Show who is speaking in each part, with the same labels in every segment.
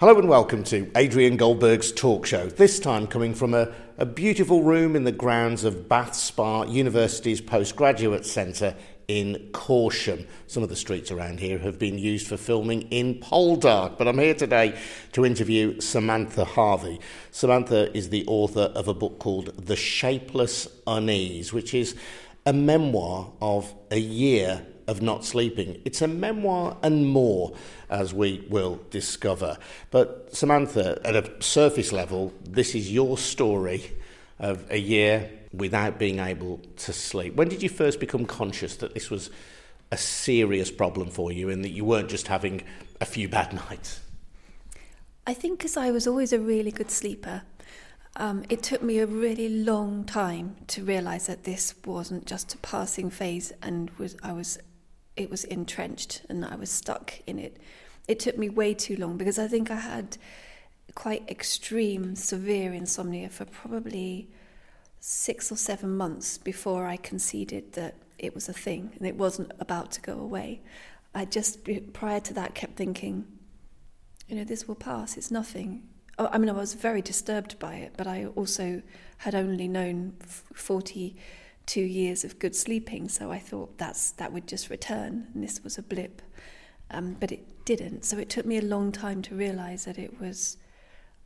Speaker 1: Hello and welcome to Adrian Goldberg's talk show, this time coming from a, a beautiful room in the grounds of Bath Spa University's postgraduate centre in Corsham. Some of the streets around here have been used for filming in Poldark, but I'm here today to interview Samantha Harvey. Samantha is the author of a book called The Shapeless Unease, which is a memoir of a year of not sleeping. It's a memoir and more, as we will discover. But Samantha, at a surface level, this is your story of a year without being able to sleep. When did you first become conscious that this was a serious problem for you and that you weren't just having a few bad nights?
Speaker 2: I think because I was always a really good sleeper, um, it took me a really long time to realize that this wasn't just a passing phase and was I was it was entrenched and I was stuck in it. It took me way too long because I think I had quite extreme, severe insomnia for probably six or seven months before I conceded that it was a thing and it wasn't about to go away. I just, prior to that, kept thinking, you know, this will pass, it's nothing. Oh, I mean, I was very disturbed by it, but I also had only known 40 two years of good sleeping, so I thought that's that would just return, and this was a blip. Um, but it didn't. So it took me a long time to realise that it was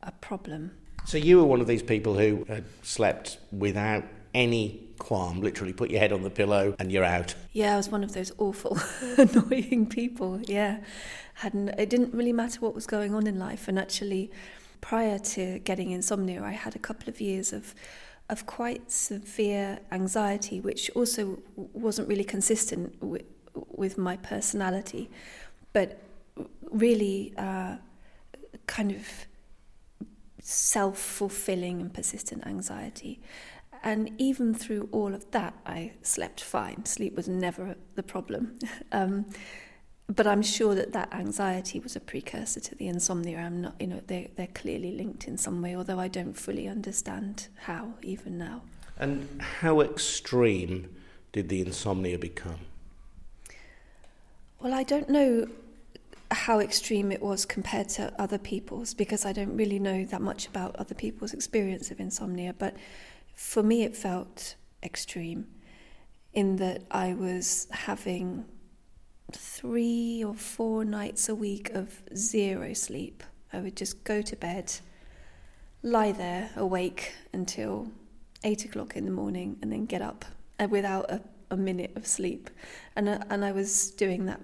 Speaker 2: a problem.
Speaker 1: So you were one of these people who had slept without any qualm, literally put your head on the pillow and you're out.
Speaker 2: Yeah, I was one of those awful, annoying people. Yeah, hadn't it didn't really matter what was going on in life, and actually, prior to getting insomnia, I had a couple of years of of quite severe anxiety, which also wasn't really consistent with, with my personality, but really uh, kind of self fulfilling and persistent anxiety. And even through all of that, I slept fine. Sleep was never the problem. um, but I'm sure that that anxiety was a precursor to the insomnia. I'm not, you know, they're, they're clearly linked in some way, although I don't fully understand how, even now.
Speaker 1: And how extreme did the insomnia become?
Speaker 2: Well, I don't know how extreme it was compared to other people's because I don't really know that much about other people's experience of insomnia. But for me, it felt extreme in that I was having three or four nights a week of zero sleep. I would just go to bed, lie there awake until eight o'clock in the morning, and then get up uh, without a, a minute of sleep. And uh, and I was doing that,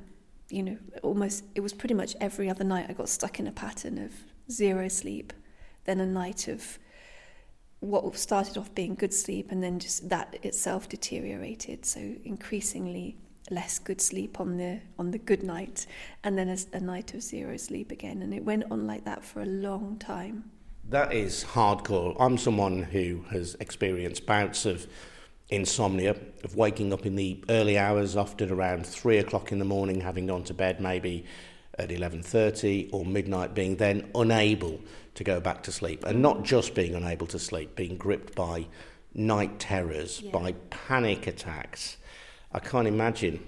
Speaker 2: you know, almost. It was pretty much every other night. I got stuck in a pattern of zero sleep, then a night of what started off being good sleep, and then just that itself deteriorated. So increasingly less good sleep on the on the good night, and then a, a night of zero sleep again, and it went on like that for a long time.
Speaker 1: That is hardcore. I'm someone who has experienced bouts of insomnia, of waking up in the early hours, often around three o'clock in the morning, having gone to bed maybe at 11.30 or midnight, being then unable to go back to sleep. And not just being unable to sleep, being gripped by night terrors, yeah. by panic attacks, I can't imagine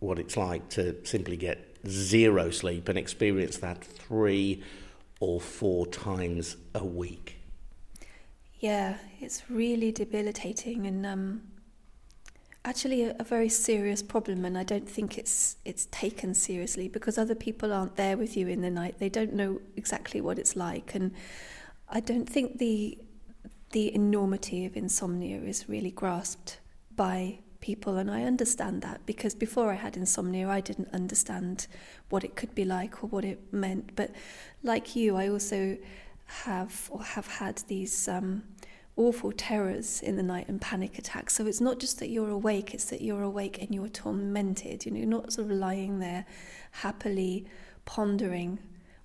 Speaker 1: what it's like to simply get zero sleep and experience that three or four times a week.
Speaker 2: Yeah, it's really debilitating and um, actually a, a, very serious problem. And I don't think it's it's taken seriously because other people aren't there with you in the night. They don't know exactly what it's like, and I don't think the the enormity of insomnia is really grasped by people, and I understand that because before I had insomnia, I didn't understand what it could be like or what it meant. But like you, I also have or have had these um, awful terrors in the night and panic attacks. So it's not just that you're awake; it's that you're awake and you're tormented. You know, you're not sort of lying there happily pondering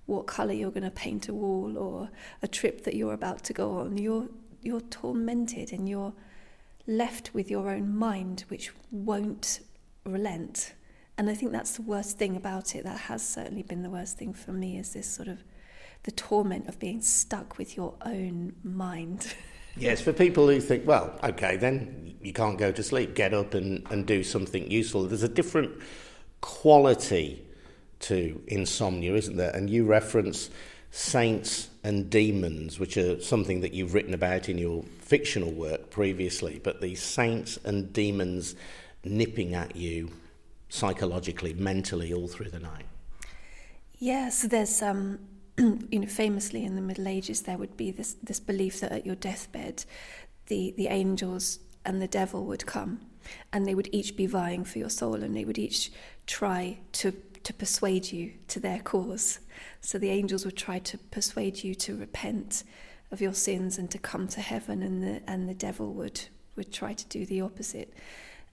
Speaker 2: what color you're going to paint a wall or a trip that you're about to go on. You're you're tormented and you're left with your own mind, which won't relent. And I think that's the worst thing about it. That has certainly been the worst thing for me is this sort of the torment of being stuck with your own mind.
Speaker 1: yes, for people who think, well, okay, then you can't go to sleep, get up and, and do something useful. There's a different quality to insomnia, isn't there? And you reference saints and demons, which are something that you've written about in your fictional work previously, but these saints and demons nipping at you psychologically, mentally, all through the night.
Speaker 2: Yes, there's um, you know, famously in the Middle Ages, there would be this this belief that at your deathbed, the the angels and the devil would come, and they would each be vying for your soul, and they would each try to to persuade you to their cause. So the angels would try to persuade you to repent of your sins and to come to heaven, and the and the devil would would try to do the opposite.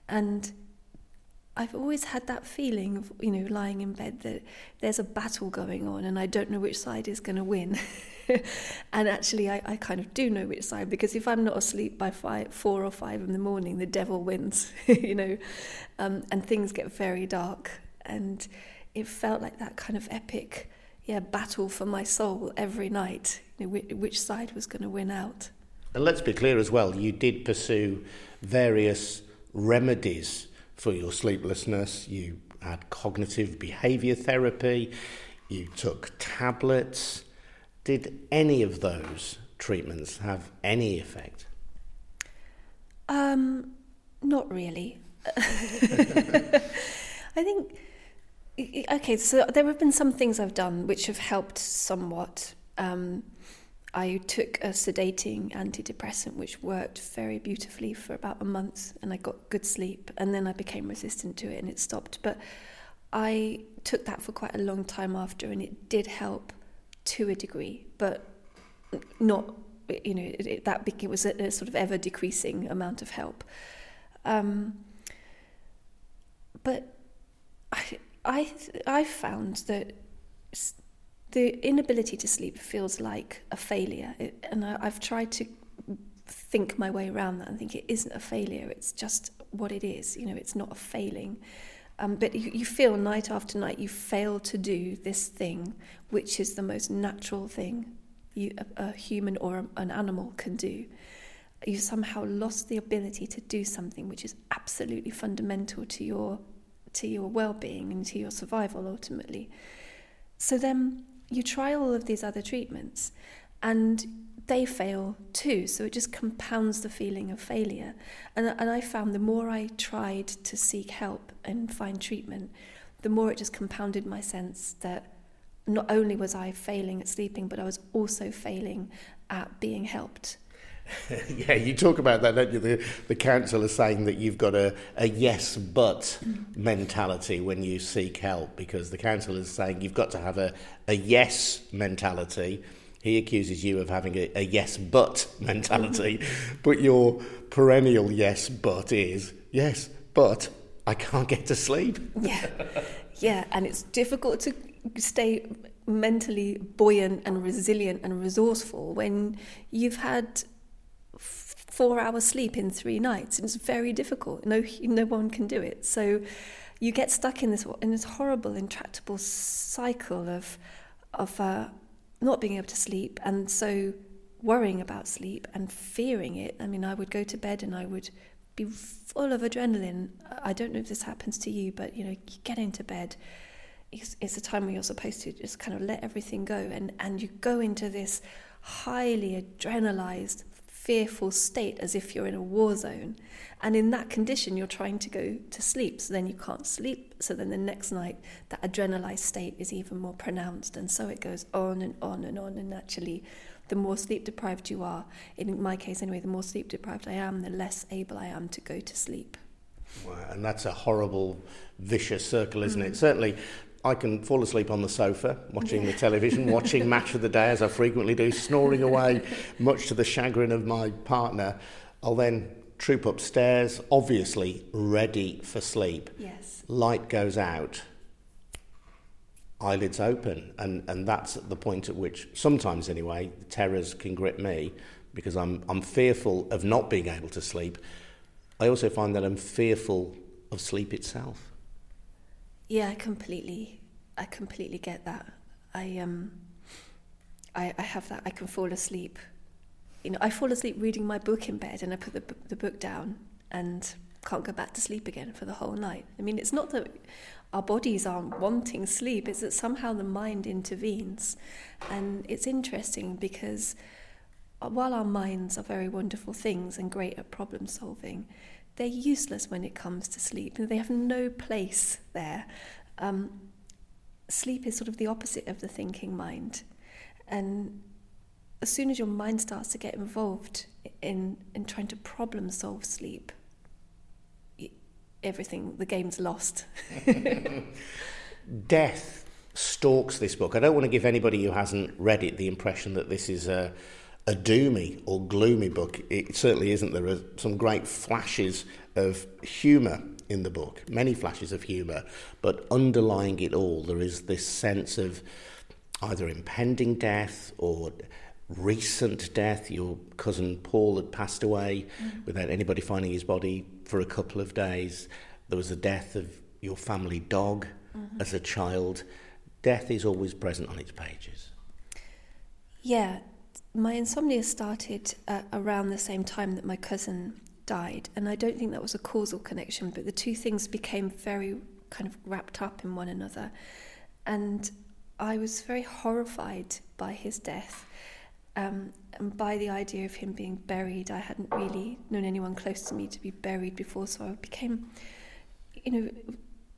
Speaker 2: And I've always had that feeling of, you know, lying in bed that there's a battle going on and I don't know which side is going to win. and actually, I, I kind of do know which side because if I'm not asleep by five, four or five in the morning, the devil wins, you know, um, and things get very dark. And it felt like that kind of epic, yeah, battle for my soul every night, you know, which, which side was going to win out.
Speaker 1: And let's be clear as well, you did pursue various remedies for your sleeplessness. You had cognitive behavior therapy. You took tablets. Did any of those treatments have any effect?
Speaker 2: Um, not really. I think okay. So there have been some things I've done which have helped somewhat. Um, I took a sedating antidepressant, which worked very beautifully for about a month, and I got good sleep. And then I became resistant to it, and it stopped. But I took that for quite a long time after, and it did help to a degree, but not, you know, it, it, that it was a, a, sort of ever decreasing amount of help. Um, but I, I, I found that the inability to sleep feels like a failure. It, and I, I've tried to think my way around that and think it isn't a failure, it's just what it is. You know, it's not a failing. Um, but you, you feel night after night you fail to do this thing, which is the most natural thing you, a, a human or a, an animal can do. You somehow lost the ability to do something which is absolutely fundamental to your to your well-being and to your survival ultimately. So then you try all of these other treatments and they fail too. So it just compounds the feeling of failure. And, and I found the more I tried to seek help and find treatment, the more it just compounded my sense that not only was I failing at sleeping, but I was also failing at being helped.
Speaker 1: yeah, you talk about that, don't you? The, the is saying that you've got a, a yes but mm-hmm. mentality when you seek help because the council is saying you've got to have a, a yes mentality. He accuses you of having a, a yes but mentality, mm-hmm. but your perennial yes but is yes, but I can't get to sleep.
Speaker 2: Yeah, yeah, and it's difficult to stay mentally buoyant and resilient and resourceful when you've had four hours sleep in three nights. It's very difficult. No, no one can do it. So you get stuck in this in this horrible, intractable cycle of of uh, not being able to sleep, and so worrying about sleep and fearing it. I mean, I would go to bed and I would be full of adrenaline. I don't know if this happens to you, but you know, you get into bed. It's, it's a time where you're supposed to just kind of let everything go, and and you go into this highly adrenalized fearful state as if you're in a war zone. And in that condition, you're trying to go to sleep. So then you can't sleep. So then the next night, that adrenalized state is even more pronounced. And so it goes on and on and on. And actually, the more sleep deprived you are, in my case anyway, the more sleep deprived I am, the less able I am to go to sleep.
Speaker 1: Wow, and that's a horrible, vicious circle, isn't mm. it? Certainly, I can fall asleep on the sofa watching the television, watching Match of the Day as I frequently do, snoring away, much to the chagrin of my partner. I'll then troop upstairs, obviously ready for sleep.
Speaker 2: Yes.
Speaker 1: Light goes out, eyelids open, and, and that's at the point at which, sometimes anyway, the terrors can grip me because I'm, I'm fearful of not being able to sleep. I also find that I'm fearful of sleep itself.
Speaker 2: Yeah, I completely, I completely get that. I um, I, I have that. I can fall asleep. You know, I fall asleep reading my book in bed, and I put the the book down and can't go back to sleep again for the whole night. I mean, it's not that our bodies aren't wanting sleep, it's that somehow the mind intervenes. And it's interesting because while our minds are very wonderful things and great at problem solving, they're useless when it comes to sleep. They have no place there. Um, sleep is sort of the opposite of the thinking mind. And as soon as your mind starts to get involved in, in trying to problem solve sleep, everything, the game's lost.
Speaker 1: Death stalks this book. I don't want to give anybody who hasn't read it the impression that this is a a doomy or gloomy book. It certainly isn't. There are some great flashes of humour in the book, many flashes of humour, but underlying it all, there is this sense of either impending death or recent death. Your cousin Paul had passed away mm-hmm. without anybody finding his body for a couple of days. There was the death of your family dog mm-hmm. as a child. Death is always present on its pages.
Speaker 2: Yeah, my insomnia started uh, around the same time that my cousin died, and I don't think that was a causal connection, but the two things became very kind of wrapped up in one another. And I was very horrified by his death um, and by the idea of him being buried. I hadn't really known anyone close to me to be buried before, so I became, you know,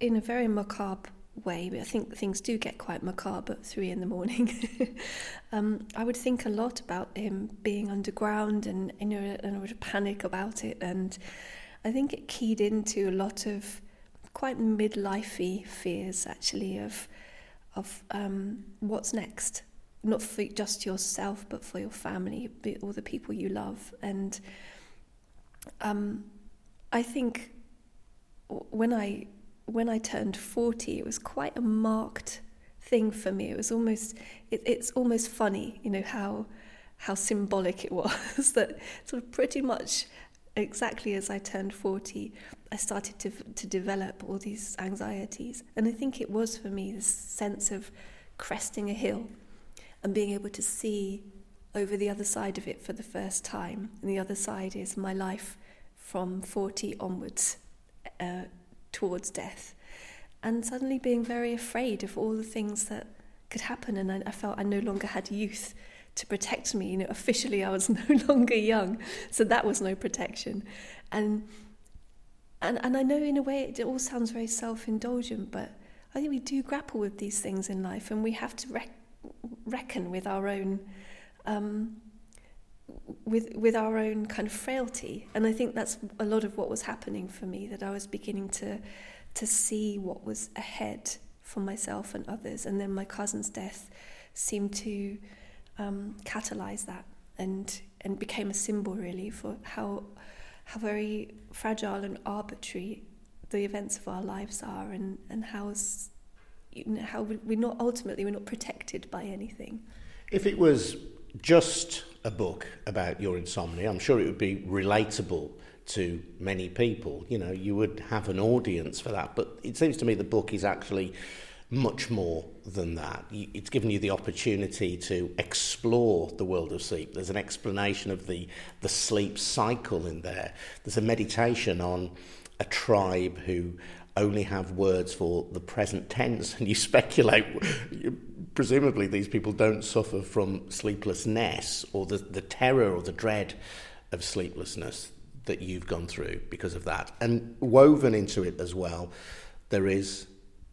Speaker 2: in a very macabre way, but I think things do get quite macabre at three in the morning. um, I would think a lot about him being underground and you know, and I would panic about it. And I think it keyed into a lot of quite midlifey fears, actually, of of um, what's next, not for just yourself, but for your family, all the people you love. And um, I think when I when I turned 40, it was quite a marked thing for me. It was almost, it, it's almost funny, you know, how, how symbolic it was that sort of pretty much exactly as I turned 40, I started to, to develop all these anxieties. And I think it was for me this sense of cresting a hill and being able to see over the other side of it for the first time. And the other side is my life from 40 onwards. Uh, towards death and suddenly being very afraid of all the things that could happen. And I, I felt I no longer had youth to protect me. You know officially I was no longer young. So that was no protection. And and and I know in a way it all sounds very self-indulgent but I think we do grapple with these things in life and we have to rec- reckon with our own um, with with our own kind of frailty. And i think that's a lot of what was happening for me that i was beginning to to see what was ahead for myself and others. And then my cousin's death seemed to um, catalyze that and and became a symbol really for how how very fragile and arbitrary the events of our lives are and and how you know, how we're not ultimately we're not protected by anything.
Speaker 1: If it was just a book about your insomnia, I'm sure it would be relatable to many people. You know, you would have an audience for that. But it seems to me the book is actually much more than that. It's given you the opportunity to explore the world of sleep. There's an explanation of the, the sleep cycle in there. There's a meditation on a tribe who only have words for the present tense, and you speculate presumably these people don't suffer from sleeplessness or the, the terror or the dread of sleeplessness that you've gone through because of that. And woven into it as well, there is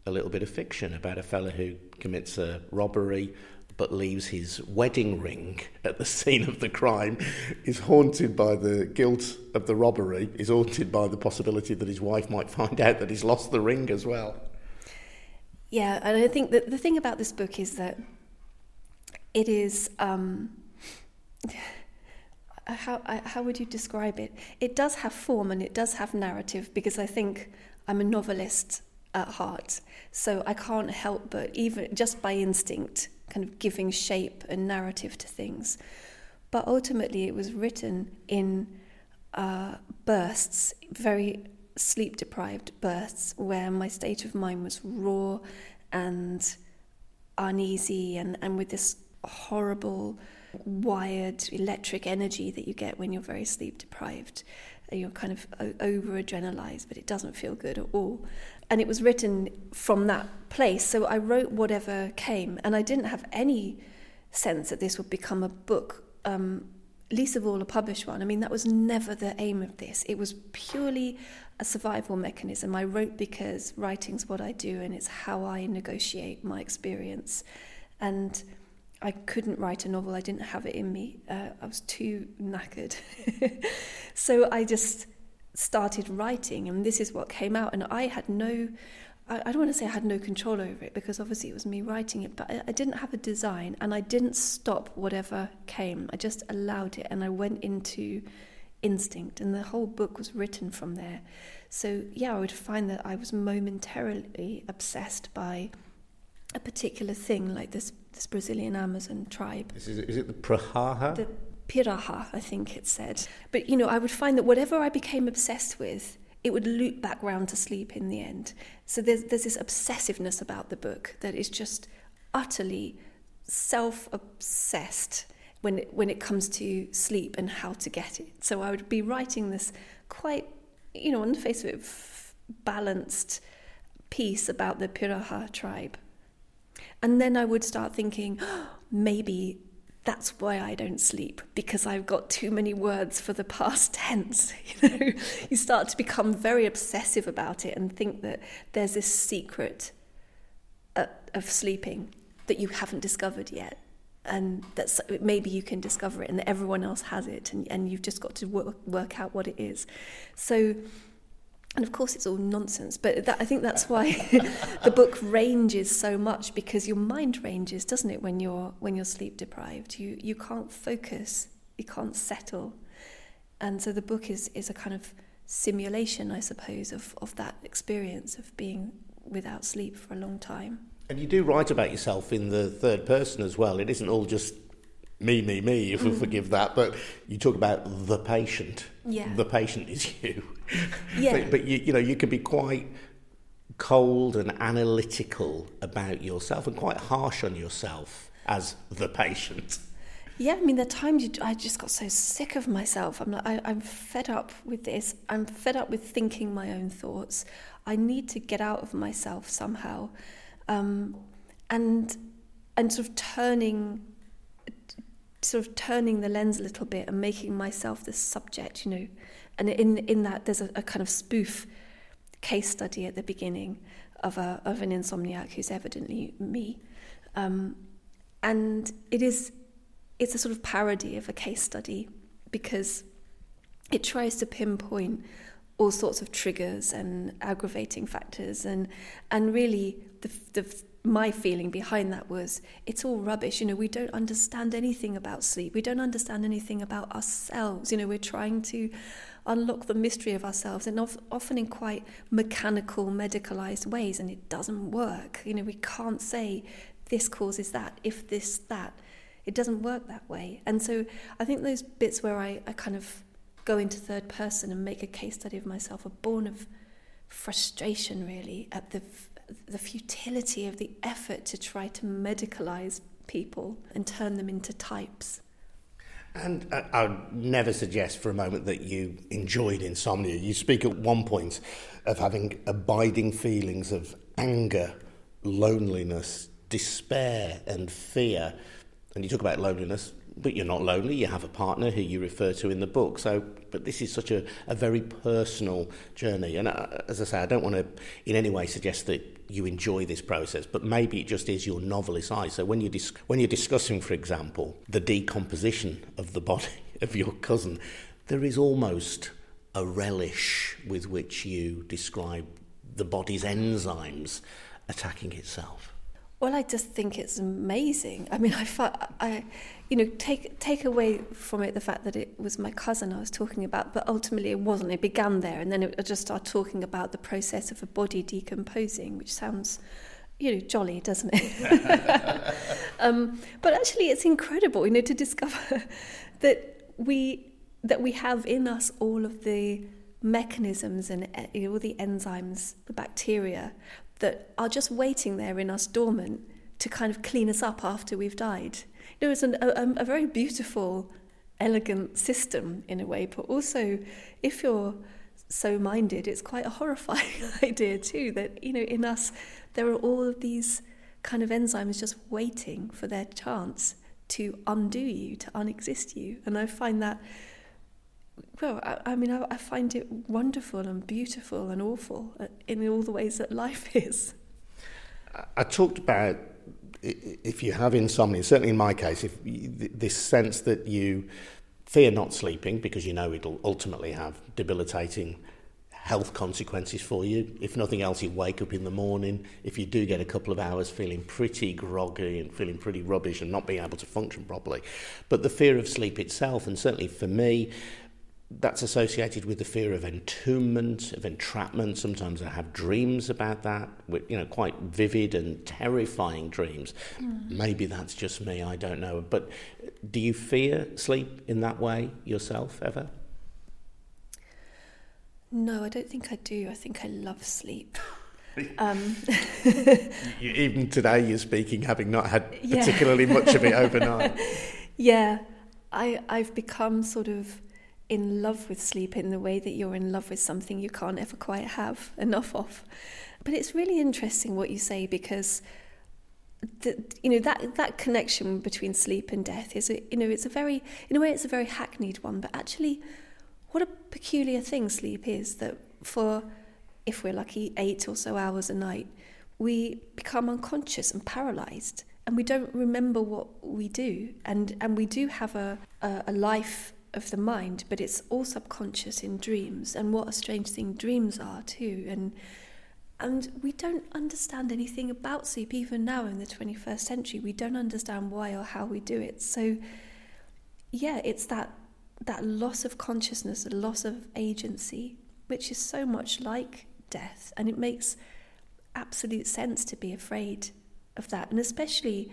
Speaker 1: a little bit of fiction about a fellow who commits a robbery but leaves his wedding ring at the scene of the crime, is haunted by the guilt of the robbery, is haunted by the possibility that his wife might find out that he's lost the ring as well.
Speaker 2: Yeah, and I think that the thing about this book is that it is. Um, how how would you describe it? It does have form and it does have narrative because I think I'm a novelist at heart, so I can't help but even just by instinct, kind of giving shape and narrative to things. But ultimately, it was written in uh, bursts, very sleep deprived bursts, where my state of mind was raw and uneasy and, and with this horrible wired electric energy that you get when you're very sleep deprived. You're kind of over adrenalized, but it doesn't feel good at all. And it was written from that place. So I wrote whatever came, and I didn't have any sense that this would become a book, um, least of all a published one. I mean, that was never the aim of this. It was purely a survival mechanism. I wrote because writing's what I do, and it's how I negotiate my experience. And I couldn't write a novel. I didn't have it in me. Uh, I was too knackered. so I just started writing, and this is what came out. And I had no, I, I, don't want to say I had no control over it because obviously it was me writing it, but I, I didn't have a design and I didn't stop whatever came. I just allowed it and I went into instinct, and the whole book was written from there. So, yeah, I would find that I was momentarily obsessed by a particular thing like this this Brazilian Amazon tribe.
Speaker 1: Is it, is it the Prahaha?
Speaker 2: The Piraha, I think it said. But, you know, I would find that whatever I became obsessed with, it would loop back round to sleep in the end. So there's, there's this obsessiveness about the book that is just utterly self obsessed when it, when it comes to sleep and how to get it. So I would be writing this quite, you know, on the face of it, balanced piece about the Piraha tribe and then I would start thinking, maybe that's why I don't sleep because I've got too many words for the past tense. You know, you start to become very obsessive about it and think that there's this secret uh, of sleeping that you haven't discovered yet, and that maybe you can discover it, and that everyone else has it, and, and you've just got to work, work out what it is. So and of course it's all nonsense but that, i think that's why the book ranges so much because your mind ranges doesn't it when you're when you're sleep deprived you you can't focus you can't settle and so the book is is a kind of simulation i suppose of of that experience of being without sleep for a long time
Speaker 1: and you do write about yourself in the third person as well it isn't all just me, me, me, if mm. we forgive that, but you talk about the patient.
Speaker 2: Yeah.
Speaker 1: The patient is you.
Speaker 2: Yeah.
Speaker 1: but, but you, you know, you can be quite cold and analytical about yourself and quite harsh on yourself as the patient.
Speaker 2: Yeah, I mean, the times you, I just got so sick of myself. I'm like, I, I'm fed up with this. I'm fed up with thinking my own thoughts. I need to get out of myself somehow, um, and and sort of turning sort of turning the lens a little bit and making myself the subject, you know. And in in that, there's a, a kind of spoof case study at the beginning of a of an insomniac who's evidently me, um, and it is it's a sort of parody of a case study because it tries to pinpoint all sorts of triggers and aggravating factors and and really the the my feeling behind that was it's all rubbish. You know, we don't understand anything about sleep. We don't understand anything about ourselves. You know, we're trying to unlock the mystery of ourselves and often in quite mechanical, medicalized ways, and it doesn't work. You know, we can't say this causes that, if this, that. It doesn't work that way. And so I think those bits where I, I kind of go into third person and make a case study of myself are born of frustration, really, at the the futility of the effort to try to medicalize people and turn them into types.
Speaker 1: And uh, I would never suggest for a moment that you enjoyed insomnia. You speak at one point of having abiding feelings of anger, loneliness, despair, and fear. And you talk about loneliness, but you're not lonely. You have a partner who you refer to in the book. So, but this is such a, a very personal journey. And uh, as I say, I don't want to in any way suggest that you enjoy this process, but maybe it just is your novelist eye. So when you dis- when you're discussing, for example, the decomposition of the body of your cousin, there is almost a relish with which you describe the body's enzymes attacking itself.
Speaker 2: Well, I just think it's amazing. I mean, I, I, you know, take take away from it the fact that it was my cousin I was talking about, but ultimately it wasn't. It began there, and then it, I just started talking about the process of a body decomposing, which sounds, you know, jolly, doesn't it? um, but actually, it's incredible, you know, to discover that we that we have in us all of the mechanisms and know, all the enzymes, the bacteria that are just waiting there in us dormant to kind of clean us up after we've died. You know, it's an, a, a very beautiful, elegant system in a way, but also if you're so minded, it's quite a horrifying idea too that, you know, in us, there are all of these kind of enzymes just waiting for their chance to undo you, to unexist you. And I find that, well, I, I mean, I, I, find it wonderful and beautiful and awful uh, in all the ways that life is.
Speaker 1: I talked about if you have insomnia, certainly in my case, if this sense that you fear not sleeping because you know it'll ultimately have debilitating health consequences for you. If nothing else, you wake up in the morning. If you do get a couple of hours feeling pretty groggy and feeling pretty rubbish and not being able to function properly. But the fear of sleep itself, and certainly for me, that's associated with the fear of entombment, of entrapment. Sometimes I have dreams about that, you know, quite vivid and terrifying dreams. Mm. Maybe that's just me, I don't know. But do you fear sleep in that way yourself ever?
Speaker 2: No, I don't think I do. I think I love sleep. Um.
Speaker 1: you, even today, you're speaking having not had yeah. particularly much of it overnight.
Speaker 2: yeah, I I've become sort of in love with sleep in the way that you're in love with something you can't ever quite have enough of. But it's really interesting what you say because the, you know that that connection between sleep and death is a, you know it's a very in a way it's a very hackneyed one, but actually what a peculiar thing sleep is that for, if we're lucky, eight or so hours a night, we become unconscious and paralyzed and we don't remember what we do. And, and we do have a, a, a life of the mind, but it's all subconscious in dreams. And what a strange thing dreams are, too. And and we don't understand anything about sleep even now in the 21st century. We don't understand why or how we do it. So, yeah, it's that that loss of consciousness, a loss of agency, which is so much like death. And it makes absolute sense to be afraid of that. And especially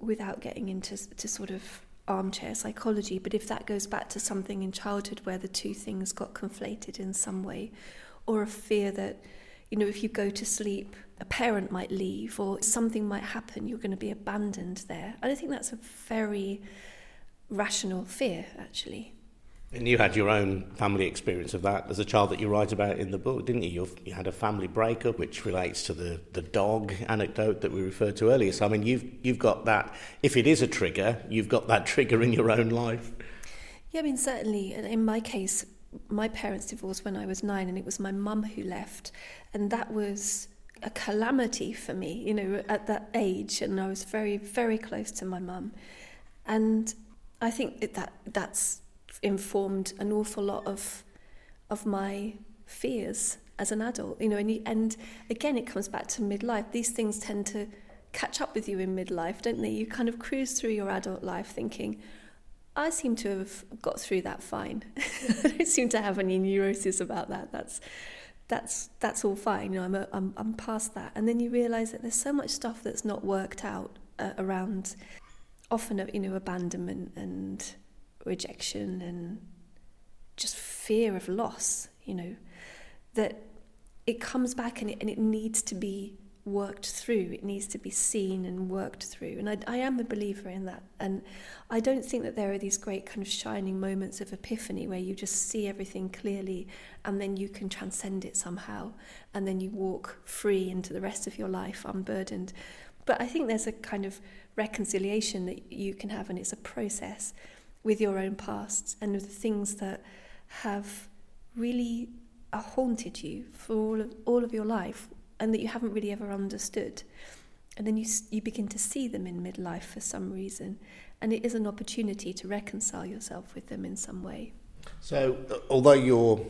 Speaker 2: without getting into to sort of armchair psychology, but if that goes back to something in childhood where the two things got conflated in some way, or a fear that, you know, if you go to sleep, a parent might leave or something might happen, you're going to be abandoned there. And I think that's a very rational fear, actually.
Speaker 1: And you had your own family experience of that as a child that you write about in the book, didn't you? You had a family breakup, which relates to the, the dog anecdote that we referred to earlier. So, I mean, you've, you've got that, if it is a trigger, you've got that trigger in your own life.
Speaker 2: Yeah, I mean, certainly. In my case, my parents divorced when I was nine, and it was my mum who left. And that was a calamity for me, you know, at that age. And I was very, very close to my mum. And I think that that's informed an awful lot of of my fears as an adult you know and, and again it comes back to midlife. These things tend to catch up with you in midlife don't they? You kind of cruise through your adult life thinking I seem to have got through that fine. I don't seem to have any neurosis about that. That's that's that's all fine. You know I'm, a, I'm I'm past that. And then you realize that there's so much stuff that's not worked out uh, around often you know abandonment and rejection and just fear of loss, you know, that it comes back and it, and it needs to be worked through. It needs to be seen and worked through. And I, I am a believer in that. And I don't think that there are these great kind of shining moments of epiphany where you just see everything clearly and then you can transcend it somehow. And then you walk free into the rest of your life unburdened. But I think there's a kind of reconciliation that you can have, and it's a process with your own past and with the things that have really haunted you for all of, all of your life and that you haven't really ever understood. And then you, you begin to see them in midlife for some reason. And it is an opportunity to reconcile yourself with them in some way.
Speaker 1: So, although you're,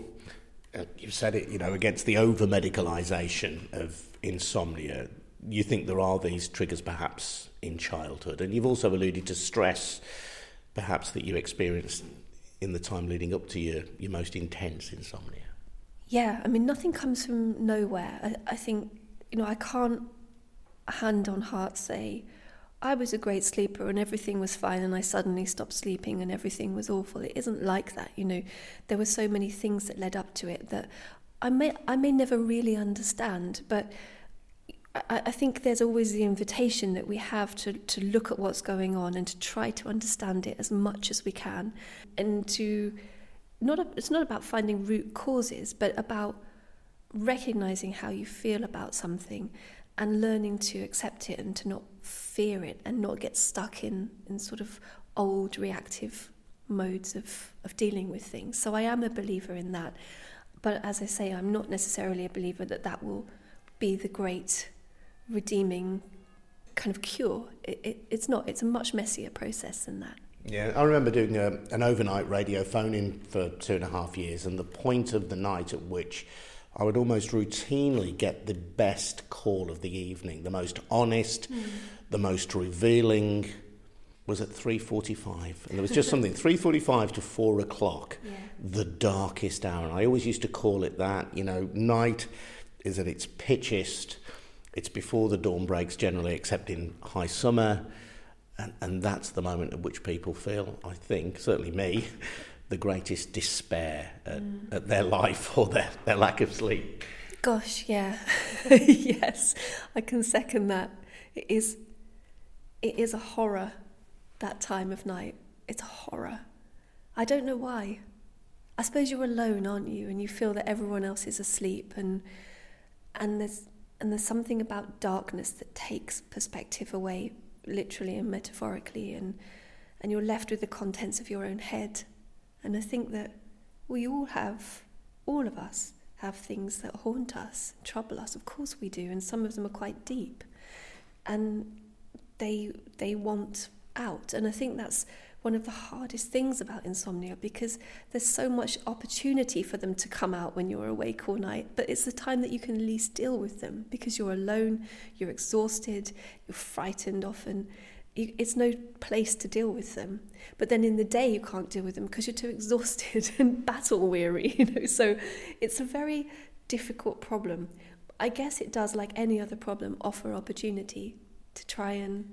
Speaker 1: uh, you've said it, you know, against the over medicalisation of insomnia, you think there are these triggers perhaps in childhood. And you've also alluded to stress perhaps that you experienced in the time leading up to your, your most intense insomnia?
Speaker 2: Yeah, I mean, nothing comes from nowhere. I, I think, you know, I can't hand on heart say, I was a great sleeper and everything was fine, and I suddenly stopped sleeping and everything was awful. It isn't like that, you know. There were so many things that led up to it that I may I may never really understand, but I, I think there's always the invitation that we have to, to look at what's going on and to try to understand it as much as we can and to not it's not about finding root causes but about recognizing how you feel about something and learning to accept it and to not fear it and not get stuck in, in sort of old reactive modes of, of dealing with things. So I am a believer in that. But as I say, I'm not necessarily a believer that that will be the great redeeming kind of cure. It, it, it's not, it's a much messier process than that.
Speaker 1: Yeah, I remember doing a, an overnight radio phone in for two and a half years, and the point of the night at which I would almost routinely get the best call of the evening, the most honest, mm. the most revealing, was at 3.45 and there was just something 3.45 to 4 o'clock yeah. the darkest hour and i always used to call it that you know night is at its pitchiest it's before the dawn breaks generally except in high summer and, and that's the moment at which people feel i think certainly me the greatest despair at, mm. at their life or their, their lack of sleep.
Speaker 2: Gosh, yeah. yes, I can second that. It is, it is a horror, that time of night. It's a horror. I don't know why. I suppose you're alone, aren't you? And you feel that everyone else is asleep and and there's and there's something about darkness that takes perspective away, literally and metaphorically, and and you're left with the contents of your own head and I think that we all have, all of us, have things that haunt us, trouble us. Of course we do, and some of them are quite deep. And they they want out. And I think that's one of the hardest things about insomnia because there's so much opportunity for them to come out when you're awake all night. But it's the time that you can least deal with them because you're alone, you're exhausted, you're frightened often, it's no place to deal with them. But then in the day, you can't deal with them because you're too exhausted and battle weary. You know, so it's a very difficult problem. I guess it does, like any other problem, offer opportunity to try and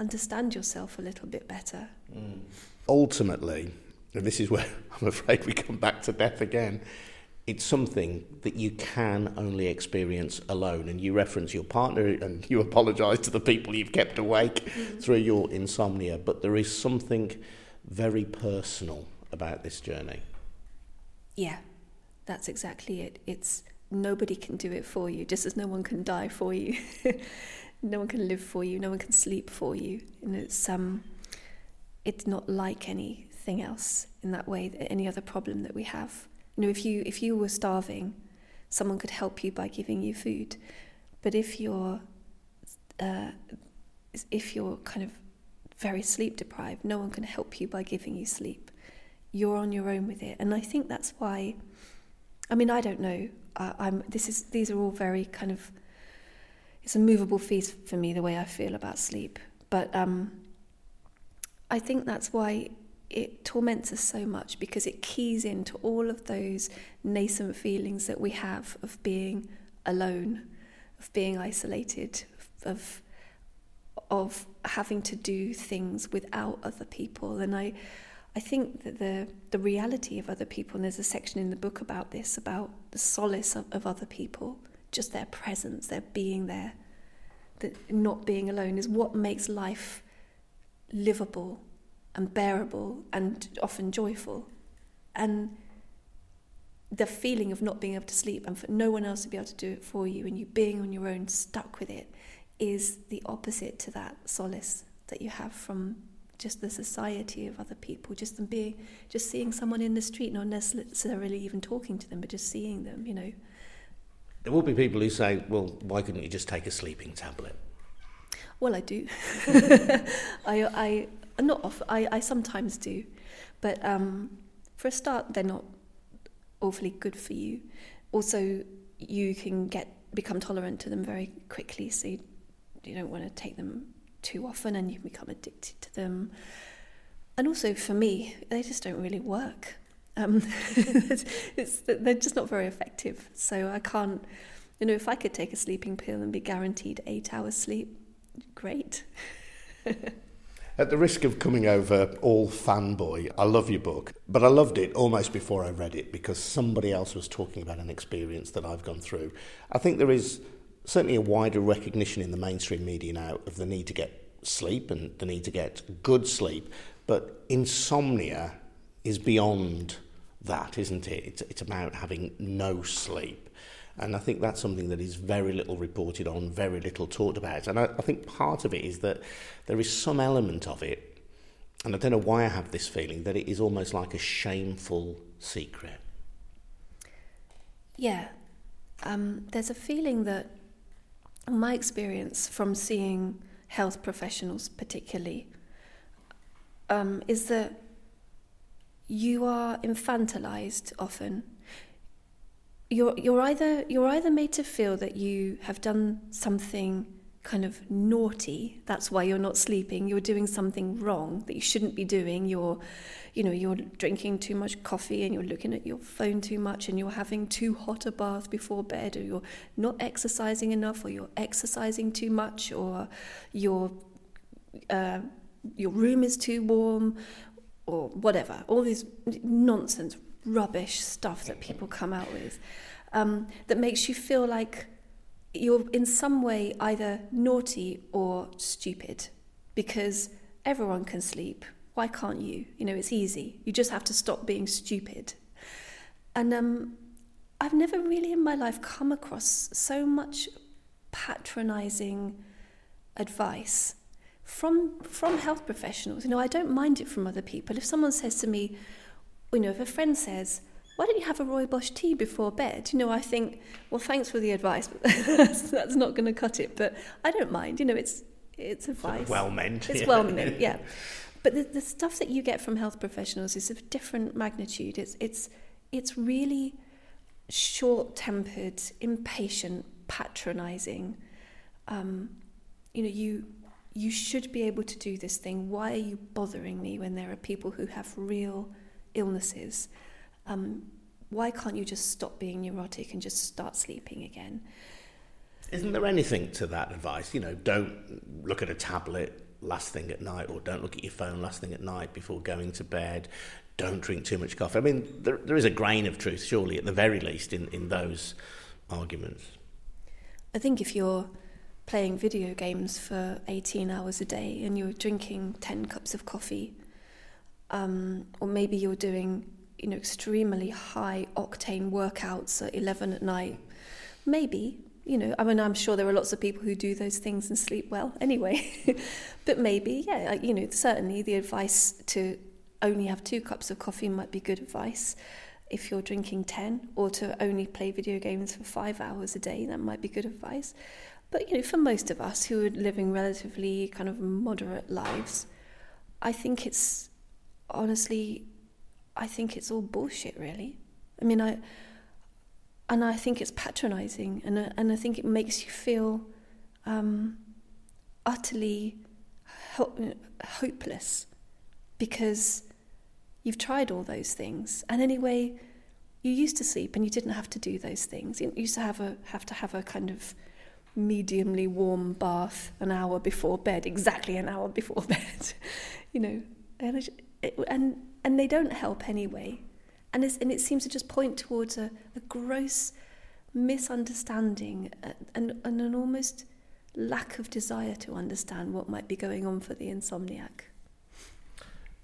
Speaker 2: understand yourself a little bit better.
Speaker 1: Mm. Ultimately, and this is where I'm afraid we come back to death again it's something that you can only experience alone. And you reference your partner and you apologize to the people you've kept awake mm-hmm. through your insomnia. But there is something very personal about this journey.
Speaker 2: Yeah, that's exactly it. It's nobody can do it for you, just as no one can die for you. no one can live for you, no one can sleep for you. And it's um it's not like anything else in that way, any other problem that we have. You know, if you if you were starving, someone could help you by giving you food. But if you're uh, if you're kind of very sleep deprived, no one can help you by giving you sleep. You're on your own with it, and I think that's why. I mean, I don't know. Uh, I'm. This is. These are all very kind of. It's a movable feast for me the way I feel about sleep, but um, I think that's why it torments us so much because it keys into all of those nascent feelings that we have of being alone, of being isolated, of of having to do things without other people. And I I think that the the reality of other people, and there's a section in the book about this, about the solace of, of other people, just their presence, their being there, that not being alone is what makes life livable and bearable and often joyful. And the feeling of not being able to sleep and for no one else to be able to do it for you and you being on your own, stuck with it, is the opposite to that solace that you have from just the society of other people, just them being, just seeing someone in the street, not necessarily even talking to them, but just seeing them, you know.
Speaker 1: There will be people who say, well, why couldn't you just take a sleeping tablet?
Speaker 2: Well, I do. I, I, not often, I, I sometimes do. But um, for a start, they're not awfully good for you. Also, you can get become tolerant to them very quickly, so you, you don't want to take them too often and you can become addicted to them. And also, for me, they just don't really work. Um, it's, it's, they're just not very effective. So I can't, you know, if I could take a sleeping pill and be guaranteed eight hours sleep, great.
Speaker 1: At the risk of coming over all fanboy, I love your book, but I loved it almost before I read it because somebody else was talking about an experience that I've gone through. I think there is certainly a wider recognition in the mainstream media now of the need to get sleep and the need to get good sleep. But insomnia is beyond that, isn't it? It's, it's about having no sleep. And I think that's something that is very little reported on, very little talked about. And I, I think part of it is that there is some element of it, and I don't know why I have this feeling, that it is almost like a shameful secret.
Speaker 2: Yeah. Um, there's a feeling that, my experience from seeing health professionals, particularly, um, is that you are infantilized often. You're, you're, either, you're either made to feel that you have done something kind of naughty that's why you're not sleeping you're doing something wrong that you shouldn't be doing you're you know you're drinking too much coffee and you're looking at your phone too much and you're having too hot a bath before bed or you're not exercising enough or you're exercising too much or your uh, your room is too warm or whatever all these nonsense rubbish stuff that people come out with um, that makes you feel like you're in some way either naughty or stupid because everyone can sleep. Why can't you? You know, it's easy. You just have to stop being stupid. And um, I've never really in my life come across so much patronizing advice from from health professionals. You know, I don't mind it from other people. If someone says to me, you know, if a friend says, why don't you have a rooibos tea before bed? You know, I think, well, thanks for the advice, but that's, that's not going to cut it. But I don't mind. You know, it's it's advice.
Speaker 1: well meant.
Speaker 2: It's yeah. well meant, yeah. But the, the stuff that you get from health professionals is of different magnitude. It's it's it's really short-tempered, impatient, patronising. Um, you know, you you should be able to do this thing. Why are you bothering me when there are people who have real illnesses? um, why can't you just stop being neurotic and just start sleeping again?
Speaker 1: Isn't there anything to that advice? You know, don't look at a tablet last thing at night, or don't look at your phone last thing at night before going to bed. Don't drink too much coffee. I mean, there, there is a grain of truth, surely, at the very least, in, in those arguments.
Speaker 2: I think if you're playing video games for 18 hours a day and you're drinking 10 cups of coffee, um, or maybe you're doing you know, extremely high octane workouts at 11 at night, maybe, you know, I mean, I'm sure there are lots of people who do those things and sleep well anyway. but maybe, yeah, you know, certainly the advice to only have two cups of coffee might be good advice. If you're drinking 10 or to only play video games for five hours a day, that might be good advice. But, you know, for most of us who are living relatively kind of moderate lives, I think it's honestly I think it's all bullshit, really. I mean, I and I think it's patronising, and uh, and I think it makes you feel um, utterly ho- hopeless because you've tried all those things, and anyway, you used to sleep and you didn't have to do those things. You used to have a have to have a kind of mediumly warm bath an hour before bed, exactly an hour before bed, you know, and and and they don't help anyway. And, and it seems to just point towards a, a gross misunderstanding and, and an almost lack of desire to understand what might be going on for the insomniac.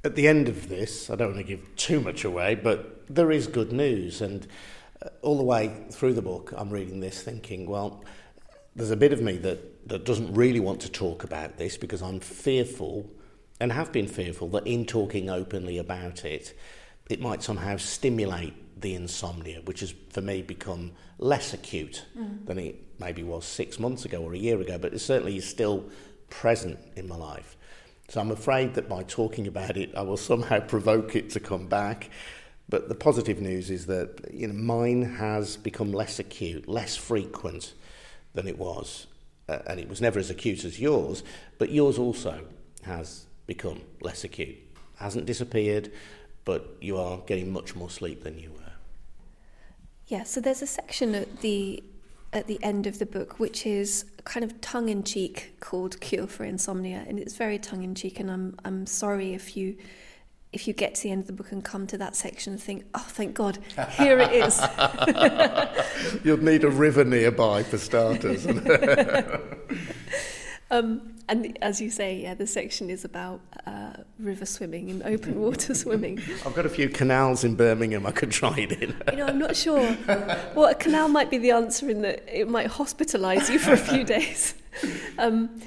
Speaker 1: At the end of this, I don't want to give too much away, but there is good news. And uh, all the way through the book, I'm reading this thinking, well, there's a bit of me that, that doesn't really want to talk about this because I'm fearful and have been fearful that in talking openly about it, it might somehow stimulate the insomnia, which has for me become less acute mm. than it maybe was six months ago or a year ago, but it certainly is still present in my life. So I'm afraid that by talking about it, I will somehow provoke it to come back. But the positive news is that you know, mine has become less acute, less frequent than it was. Uh, and it was never as acute as yours, but yours also has become less acute. Hasn't disappeared, but you are getting much more sleep than you were.
Speaker 2: Yeah, so there's a section at the at the end of the book which is kind of tongue in cheek called Cure for Insomnia and it's very tongue in cheek and I'm I'm sorry if you if you get to the end of the book and come to that section and think, oh, thank God, here it is.
Speaker 1: You'll need a river nearby for starters.
Speaker 2: um, and as you say, yeah, the section is about uh, river swimming and open water swimming.
Speaker 1: I've got a few canals in Birmingham I could try it in.
Speaker 2: you know, I'm not sure. Well, a canal might be the answer in that it might hospitalise you for a few days. Um,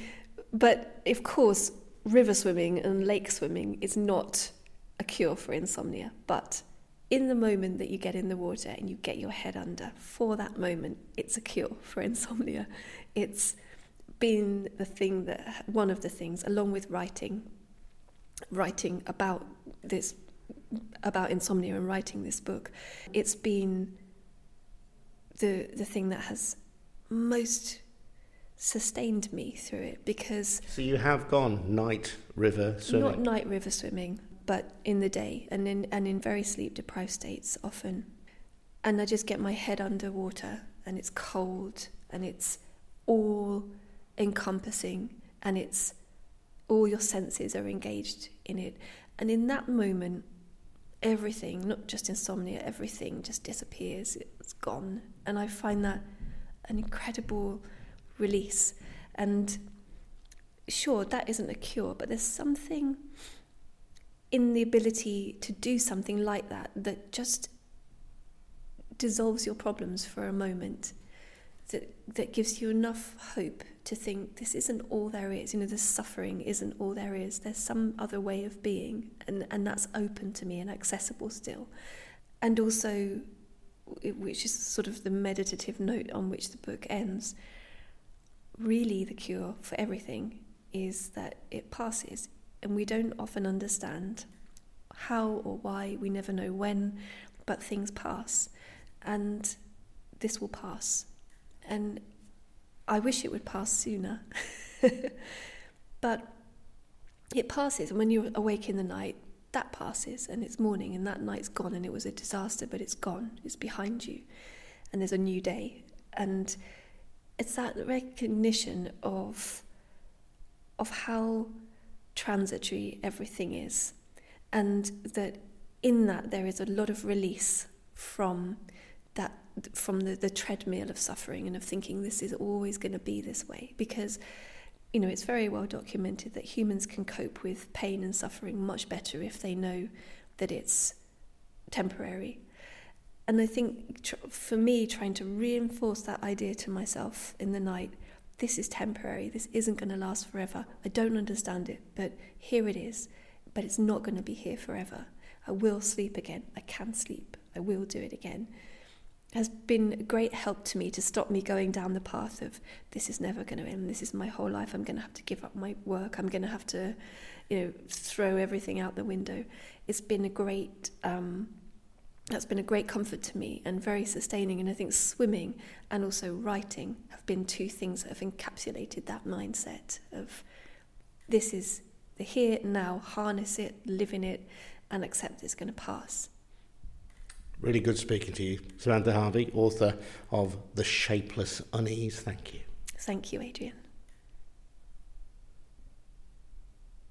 Speaker 2: but of course, river swimming and lake swimming is not a cure for insomnia. But in the moment that you get in the water and you get your head under, for that moment, it's a cure for insomnia. It's been the thing that one of the things, along with writing, writing about this, about insomnia and writing this book, it's been the the thing that has most sustained me through it because.
Speaker 1: So you have gone night river swimming.
Speaker 2: Not night river swimming, but in the day and in and in very sleep deprived states often. And I just get my head under water and it's cold and it's all encompassing and it's all your senses are engaged in it. And in that moment, everything, not just insomnia, everything just disappears. It's gone. And I find that an incredible release. And sure, that isn't a cure, but there's something in the ability to do something like that that just dissolves your problems for a moment that that gives you enough hope to think this isn't all there is. You know, this suffering isn't all there is. There's some other way of being, and and that's open to me and accessible still. And also, which is sort of the meditative note on which the book ends. Really, the cure for everything is that it passes, and we don't often understand how or why. We never know when, but things pass, and this will pass and I wish it would pass sooner. but it passes, and when you're awake in the night, that passes, and it's morning, and that night's gone, and it was a disaster, but it's gone, it's behind you, and there's a new day. And it's that recognition of, of how transitory everything is, and that in that there is a lot of release from that from the, the treadmill of suffering and of thinking this is always going to be this way. Because you know it's very well documented that humans can cope with pain and suffering much better if they know that it's temporary. And i think tr- for me trying to reinforce that idea to myself in the night this is temporary this isn't going to last forever. I don't understand it but here it is. But it's not going to be here forever. I will sleep again. I can sleep. I will do it again. Has been a great help to me to stop me going down the path of this is never going to end. This is my whole life. I'm going to have to give up my work. I'm going to have to you know throw everything out the window. It's been a great um, that's been a great comfort to me and very sustaining and i think swimming and also writing have been two things that have encapsulated that mindset of this is the here and now harness it live in it and accept it's going to pass
Speaker 1: Really good speaking to you. Samantha Harvey, author of The Shapeless Unease. Thank you.
Speaker 2: Thank you, Adrian.